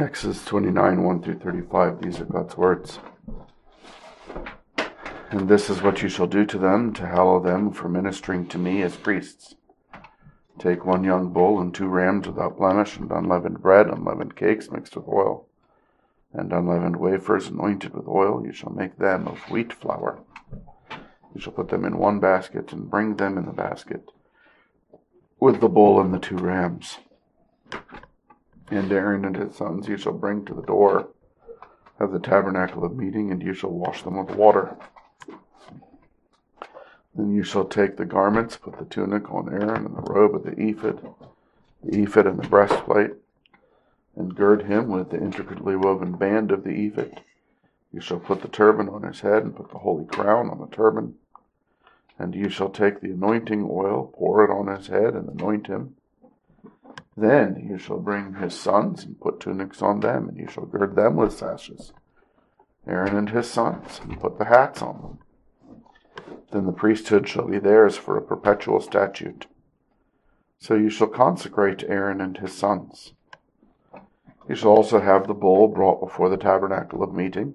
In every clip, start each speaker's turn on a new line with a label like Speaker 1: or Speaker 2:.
Speaker 1: Exodus 29 1 through 35. These are God's words. And this is what you shall do to them to hallow them for ministering to me as priests. Take one young bull and two rams without blemish, and unleavened bread, unleavened cakes mixed with oil, and unleavened wafers anointed with oil. You shall make them of wheat flour. You shall put them in one basket, and bring them in the basket with the bull and the two rams. And Aaron and his sons you shall bring to the door of the tabernacle of meeting, and you shall wash them with water. Then you shall take the garments, put the tunic on Aaron, and the robe of the ephod, the ephod and the breastplate, and gird him with the intricately woven band of the ephod. You shall put the turban on his head, and put the holy crown on the turban. And you shall take the anointing oil, pour it on his head, and anoint him. Then you shall bring his sons, and put tunics on them, and you shall gird them with sashes. Aaron and his sons, and put the hats on them. Then the priesthood shall be theirs for a perpetual statute. So you shall consecrate Aaron and his sons. You shall also have the bull brought before the tabernacle of meeting,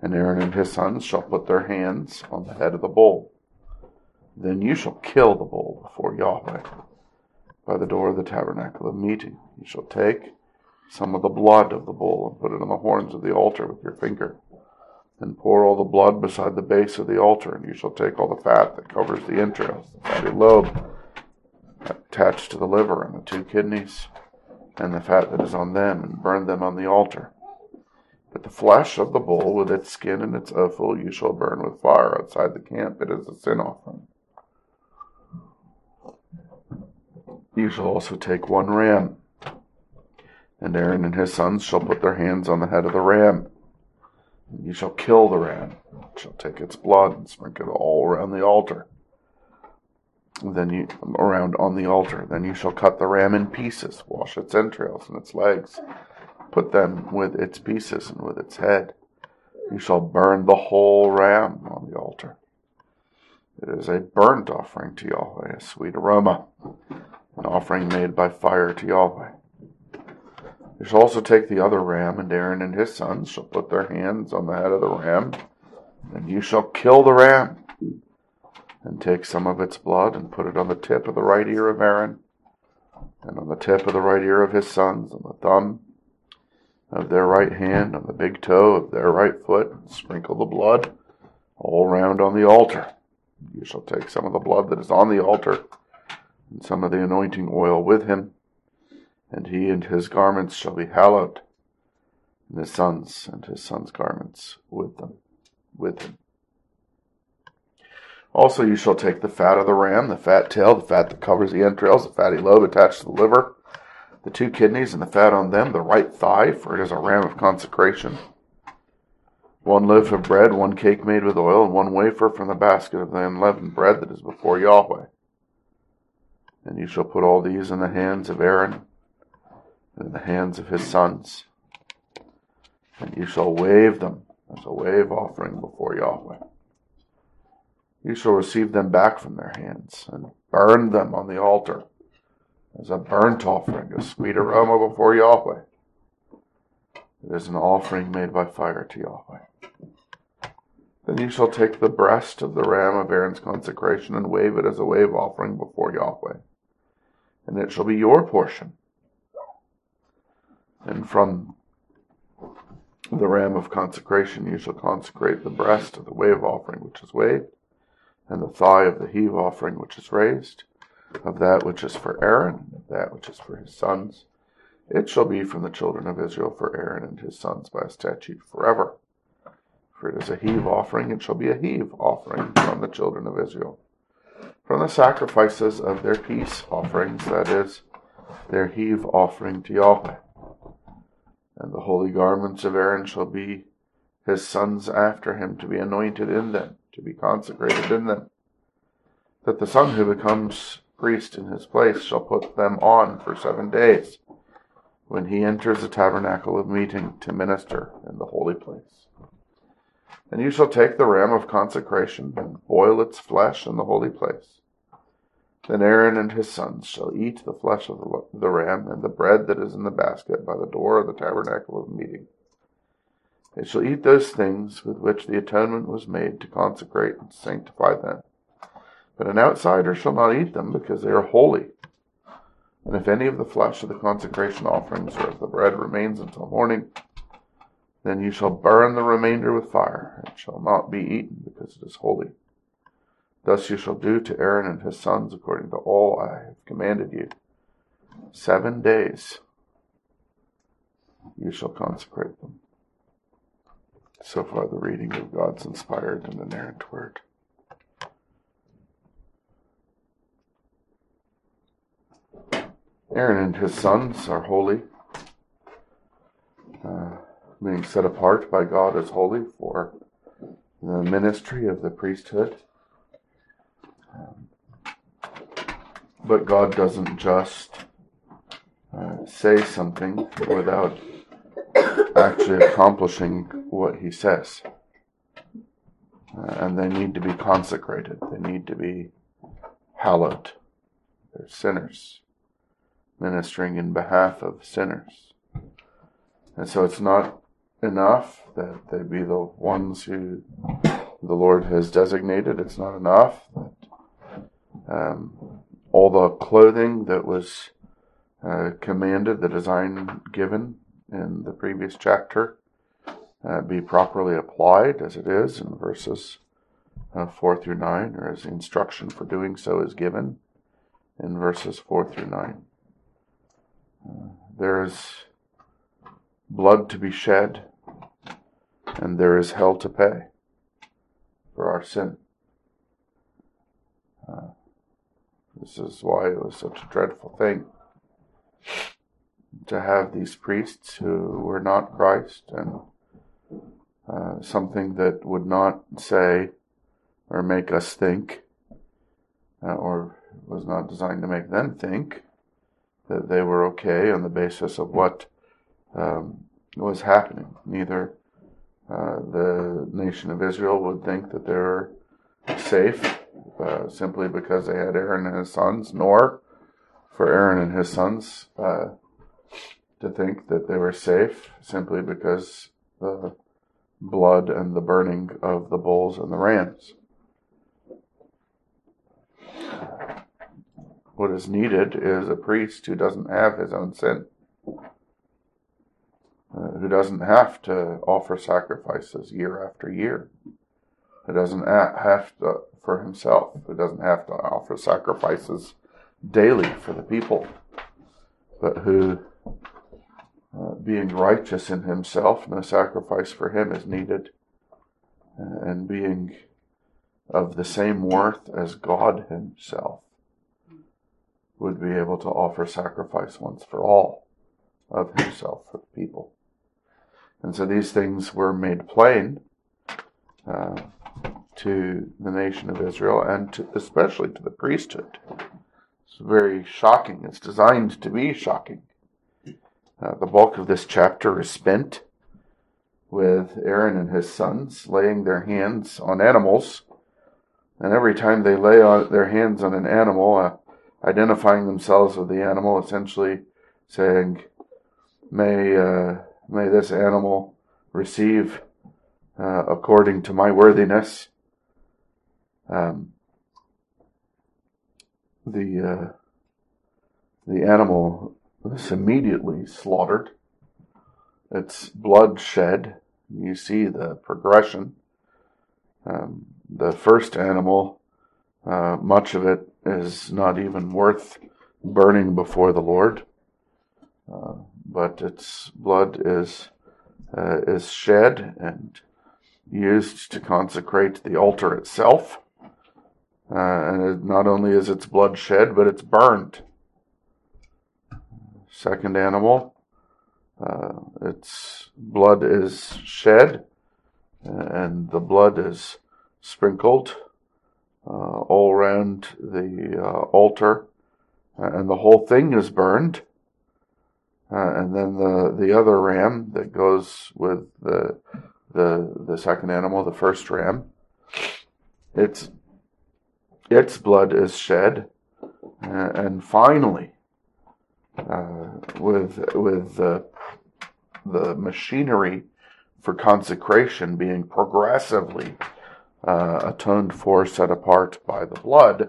Speaker 1: and Aaron and his sons shall put their hands on the head of the bull. Then you shall kill the bull before Yahweh by the door of the tabernacle of meeting. You shall take some of the blood of the bull and put it on the horns of the altar with your finger and pour all the blood beside the base of the altar, and you shall take all the fat that covers the entrails, the fatty lobe attached to the liver, and the two kidneys, and the fat that is on them, and burn them on the altar. But the flesh of the bull, with its skin and its offal, you shall burn with fire outside the camp. It is a sin offering. You shall also take one ram, and Aaron and his sons shall put their hands on the head of the ram you shall kill the ram, shall take its blood and sprinkle it all around the altar. Then you around on the altar. Then you shall cut the ram in pieces, wash its entrails and its legs, put them with its pieces and with its head. You shall burn the whole ram on the altar. It is a burnt offering to Yahweh, a sweet aroma, an offering made by fire to Yahweh. You shall also take the other ram, and Aaron and his sons shall put their hands on the head of the ram, and you shall kill the ram, and take some of its blood and put it on the tip of the right ear of Aaron, and on the tip of the right ear of his sons, on the thumb of their right hand, on the big toe of their right foot, and sprinkle the blood all round on the altar. You shall take some of the blood that is on the altar, and some of the anointing oil with him and he and his garments shall be hallowed, and his sons and his sons' garments with them, with him. Also, you shall take the fat of the ram, the fat tail, the fat that covers the entrails, the fatty lobe attached to the liver, the two kidneys and the fat on them, the right thigh, for it is a ram of consecration. One loaf of bread, one cake made with oil, and one wafer from the basket of the unleavened bread that is before Yahweh. And you shall put all these in the hands of Aaron and in the hands of his sons. And you shall wave them as a wave offering before Yahweh. You shall receive them back from their hands and burn them on the altar as a burnt offering, a sweet aroma before Yahweh. It is an offering made by fire to Yahweh. Then you shall take the breast of the ram of Aaron's consecration and wave it as a wave offering before Yahweh. And it shall be your portion and from the ram of consecration you shall consecrate the breast of the wave offering which is waved, and the thigh of the heave offering which is raised, of that which is for Aaron, of that which is for his sons. It shall be from the children of Israel for Aaron and his sons by a statute forever. For it is a heave offering, it shall be a heave offering from the children of Israel. From the sacrifices of their peace offerings, that is, their heave offering to Yahweh and the holy garments of Aaron shall be his sons after him to be anointed in them, to be consecrated in them. That the son who becomes priest in his place shall put them on for seven days, when he enters the tabernacle of meeting to minister in the holy place. And you shall take the ram of consecration and boil its flesh in the holy place. Then Aaron and his sons shall eat the flesh of the ram and the bread that is in the basket by the door of the tabernacle of meeting. They shall eat those things with which the atonement was made to consecrate and sanctify them. But an outsider shall not eat them because they are holy. And if any of the flesh of the consecration offerings or of the bread remains until morning, then you shall burn the remainder with fire. It shall not be eaten because it is holy. Thus you shall do to Aaron and his sons according to all I have commanded you. Seven days you shall consecrate them. So far, the reading of God's inspired and inerrant word. Aaron and his sons are holy, uh, being set apart by God as holy for the ministry of the priesthood. Um, but God doesn't just uh, say something without actually accomplishing what he says. Uh, and they need to be consecrated. They need to be hallowed. They're sinners, ministering in behalf of sinners. And so it's not enough that they be the ones who the Lord has designated. It's not enough that um, all the clothing that was uh, commanded, the design given in the previous chapter, uh, be properly applied as it is in verses uh, 4 through 9, or as instruction for doing so is given in verses 4 through 9. Uh, there is blood to be shed, and there is hell to pay for our sin. Uh, this is why it was such a dreadful thing to have these priests who were not Christ and uh, something that would not say or make us think, uh, or was not designed to make them think that they were okay on the basis of what um, was happening. Neither uh, the nation of Israel would think that they were safe uh, simply because they had Aaron and his sons, nor for Aaron and his sons uh, to think that they were safe simply because the blood and the burning of the bulls and the rams. What is needed is a priest who doesn't have his own sin, uh, who doesn't have to offer sacrifices year after year, who doesn't have to for himself, who doesn't have to offer sacrifices daily for the people, but who uh, being righteous in himself, no sacrifice for him is needed, uh, and being of the same worth as God himself would be able to offer sacrifice once for all of himself for the people. And so these things were made plain uh, to the nation of Israel and to, especially to the priesthood. It's very shocking. It's designed to be shocking. Uh, the bulk of this chapter is spent with Aaron and his sons laying their hands on animals. And every time they lay their hands on an animal, uh, identifying themselves with the animal, essentially saying, "May uh, may this animal receive uh, according to my worthiness." Um, the uh, the animal was immediately slaughtered. Its blood shed. You see the progression. Um, the first animal, uh, much of it is not even worth burning before the Lord, uh, but its blood is uh, is shed and used to consecrate the altar itself. Uh, and it, not only is its blood shed, but it's burned second animal. Uh, its blood is shed, and the blood is sprinkled uh, all around the uh, altar, and the whole thing is burned. Uh, and then the, the other ram that goes with the, the, the second animal, the first ram, its, its blood is shed, Uh, and finally, uh, with with the the machinery for consecration being progressively uh, atoned for, set apart by the blood,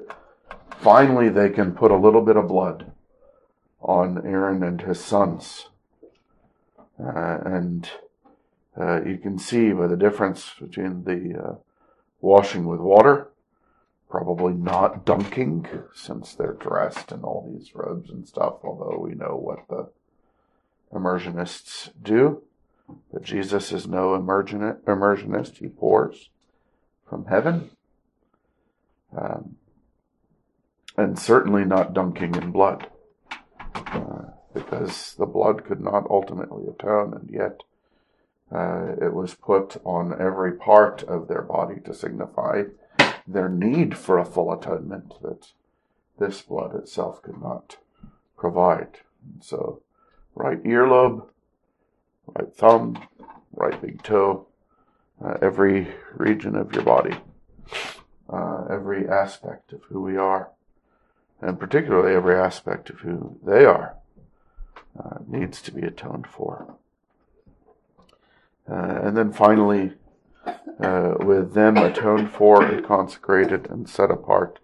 Speaker 1: finally they can put a little bit of blood on Aaron and his sons. Uh, and uh, you can see by the difference between the uh, washing with water, probably not dunking, since they're dressed in all these robes and stuff, although we know what the immersionists do. But Jesus is no immersionist. He pours from heaven. Um, and certainly not dunking in blood, because the blood could not ultimately atone, and yet uh, it was put on every part of their body to signify their need for a full atonement that this blood itself could not provide. And so, right earlobe, right thumb, right big toe, uh, every region of your body, uh, every aspect of who we are, and particularly every aspect of who they are, uh, needs to be atoned for. Uh, and then finally, uh, with them atoned for and consecrated and set apart,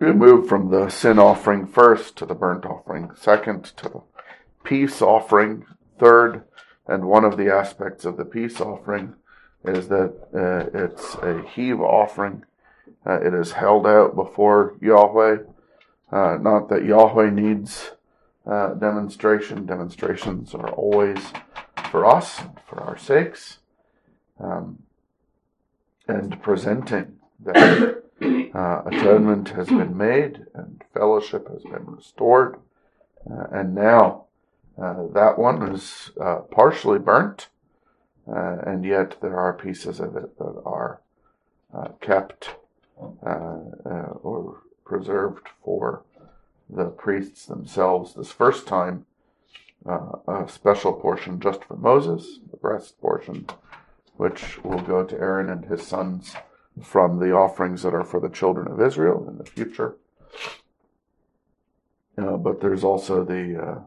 Speaker 1: we move from the sin offering first to the burnt offering, second to the peace offering, third and one of the aspects of the peace offering is that uh, it's a heave offering. Uh, it is held out before Yahweh. Uh, not that Yahweh needs uh, demonstration. Demonstrations are always for us, for our sakes. Um, and presenting that uh, atonement has been made and fellowship has been restored. Uh, and now uh, that one is uh, partially burnt, and yet there are pieces of it that are kept or preserved for the priests themselves. This first time, a special portion just for Moses, the breast portion, which will go to Aaron and his sons from the offerings that are for the children of Israel in the future. but there's also the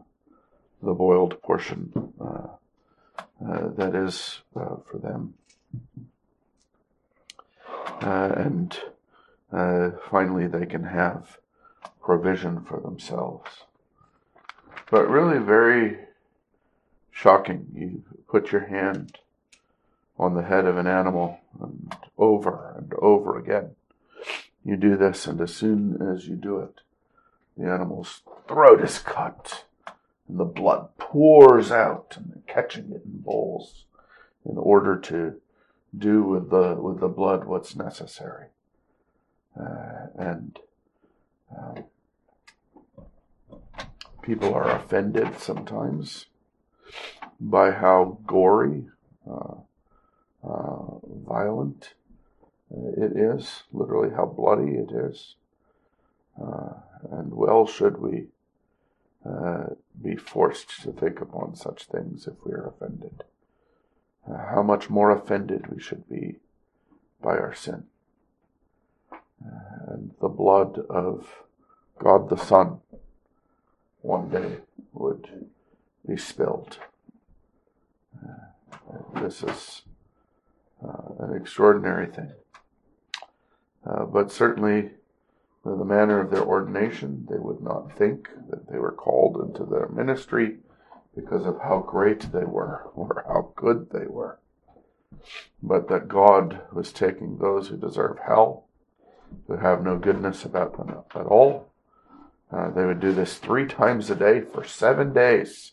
Speaker 1: the boiled portion uh, uh, that is uh, for them. and finally, they can have provision for themselves. But really, very shocking. You put your hand on the head of an animal and over and over again. You do this, and as soon as you do it, the animal's throat is cut and the blood pours out and they're catching it in bowls in order to do with the with the blood what's necessary uh, and uh, people are offended sometimes by how gory uh, uh violent it is literally how bloody it is uh, and well should we uh, be forced to think upon such things if we are offended. Uh, how much more offended we should be by our sin. Uh, and the blood of God the Son one day would be spilled. Uh, this is uh, an extraordinary thing. but certainly in the manner of their ordination, they would not think that they were called into their ministry because of how great they were or how good they were, but that God was taking those who deserve hell, who have no goodness about them at all. Uh, they would do this three times a day for seven days.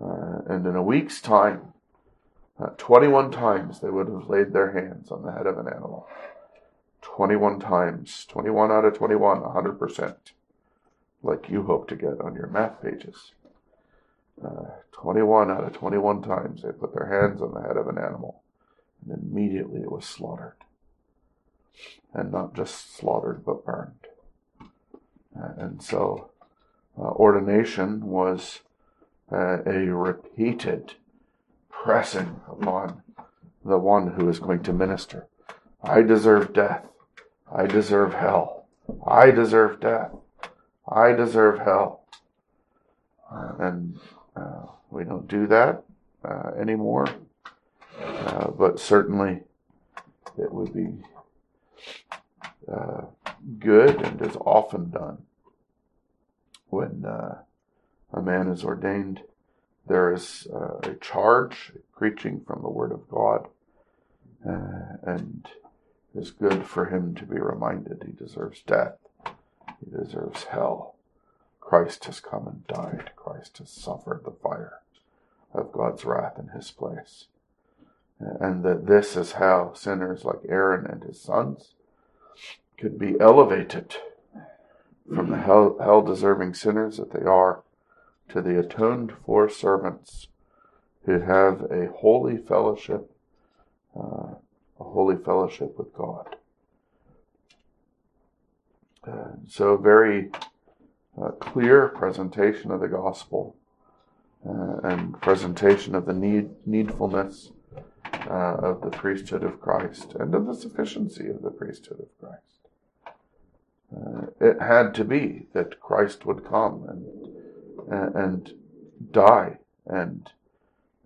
Speaker 1: Uh, and in a week's time, uh, 21 times they would have laid their hands on the head of an animal. 21 times. 21 out of 21, 100%. Like you hope to get on your math pages. Uh, 21 out of 21 times they put their hands on the head of an animal and immediately it was slaughtered. And not just slaughtered, but burned. And so uh, ordination was uh, a repeated pressing upon the one who is going to minister. I deserve death. I deserve hell. I deserve death. I deserve hell. Uh, and uh, we don't do that uh, anymore. But certainly it would be uh, good and is often done when uh, a man is ordained. There is a charge preaching from the Word of God, and it's good for him to be reminded he deserves death, he deserves hell. Christ has come and died. Christ has suffered the fire of God's wrath in his place. And that this is how sinners like Aaron and his sons could be elevated from the hell, hell deserving sinners that they are to the atoned for servants who have a holy fellowship, uh, a holy fellowship with God. Uh, so, a very uh, clear presentation of the gospel uh, and presentation of the need, needfulness uh, of the priesthood of Christ and of the sufficiency of the priesthood of Christ. Uh, it had to be that Christ would come and and die and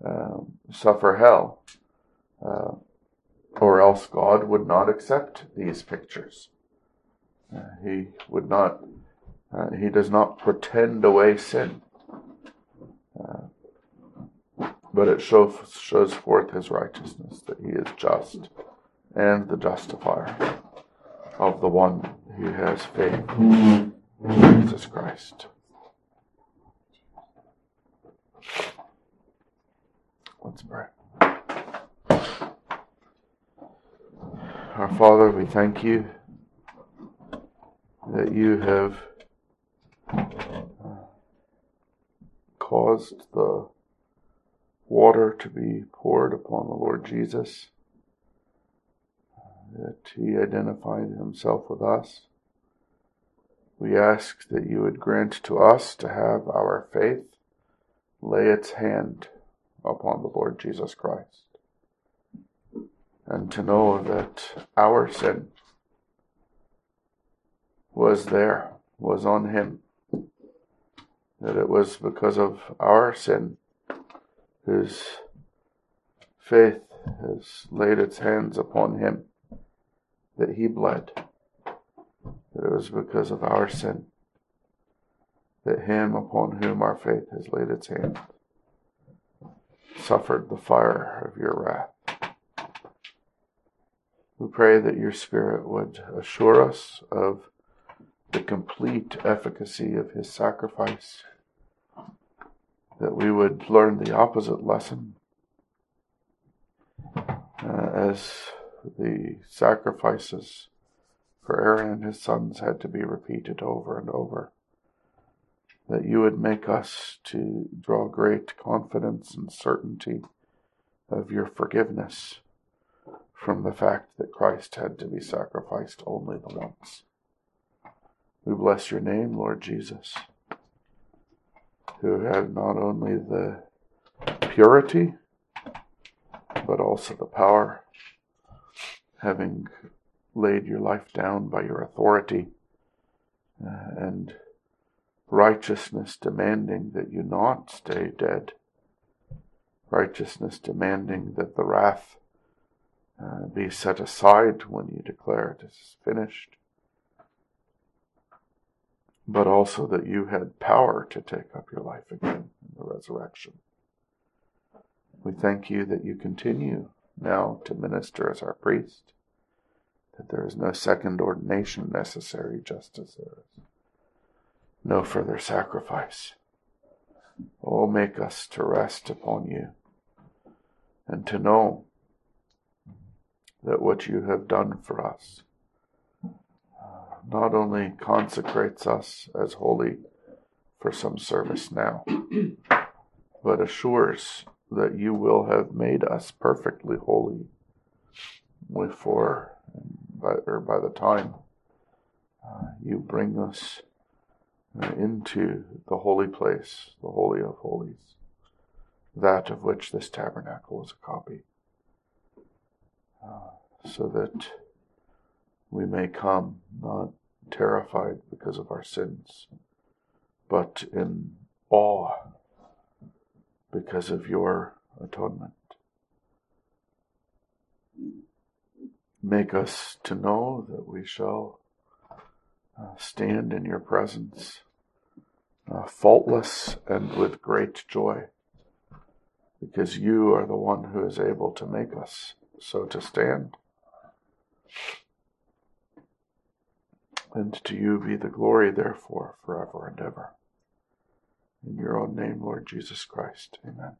Speaker 1: um, suffer hell, uh, or else God would not accept these pictures. Uh, he would not. Uh, he does not pretend away sin, uh, but it shows shows forth His righteousness that He is just and the justifier of the one who has faith in Jesus Christ. Let's pray. Our Father, we thank you that you have caused the water to be poured upon the Lord Jesus, that he identified himself with us. We ask that you would grant to us to have our faith lay its hand upon the Lord Jesus Christ. And to know that our sin was there, was on him. That it was because of our sin whose faith has laid its hands upon him that he bled. That it was because of our sin that him upon whom our faith has laid its hand suffered the fire of your wrath. We pray that your Spirit would assure us of the complete efficacy of his sacrifice, that we would learn the opposite lesson uh, as the sacrifices for Aaron and his sons had to be repeated over and over that you would make us to draw great confidence and certainty of your forgiveness from the fact that Christ had to be sacrificed only the once. We bless your name, Lord Jesus, who had not only the purity, but also the power, having laid your life down by your authority uh, and righteousness demanding that you not stay dead, righteousness demanding that the wrath uh, be set aside when you declare it is finished, but also that you had power to take up your life again in the resurrection. We thank you that you continue now to minister as our priest, that there is no second ordination necessary, just as there is no further sacrifice. Oh, make us to rest upon you and to know that what you have done for us uh, not only consecrates us as holy for some service now, but assures that you will have made us perfectly holy before by, or by the time uh, you bring us uh, into the holy place, the Holy of Holies, that of which this tabernacle is a copy, uh, so that we may come not terrified because of our sins, but in awe because of your atonement. Make us to know that we shall uh, stand in your presence, uh, faultless and with great joy, because you are the one who is able to make us so to stand. And to you be the glory, therefore, forever and ever. In your own name, Lord Jesus Christ. Amen.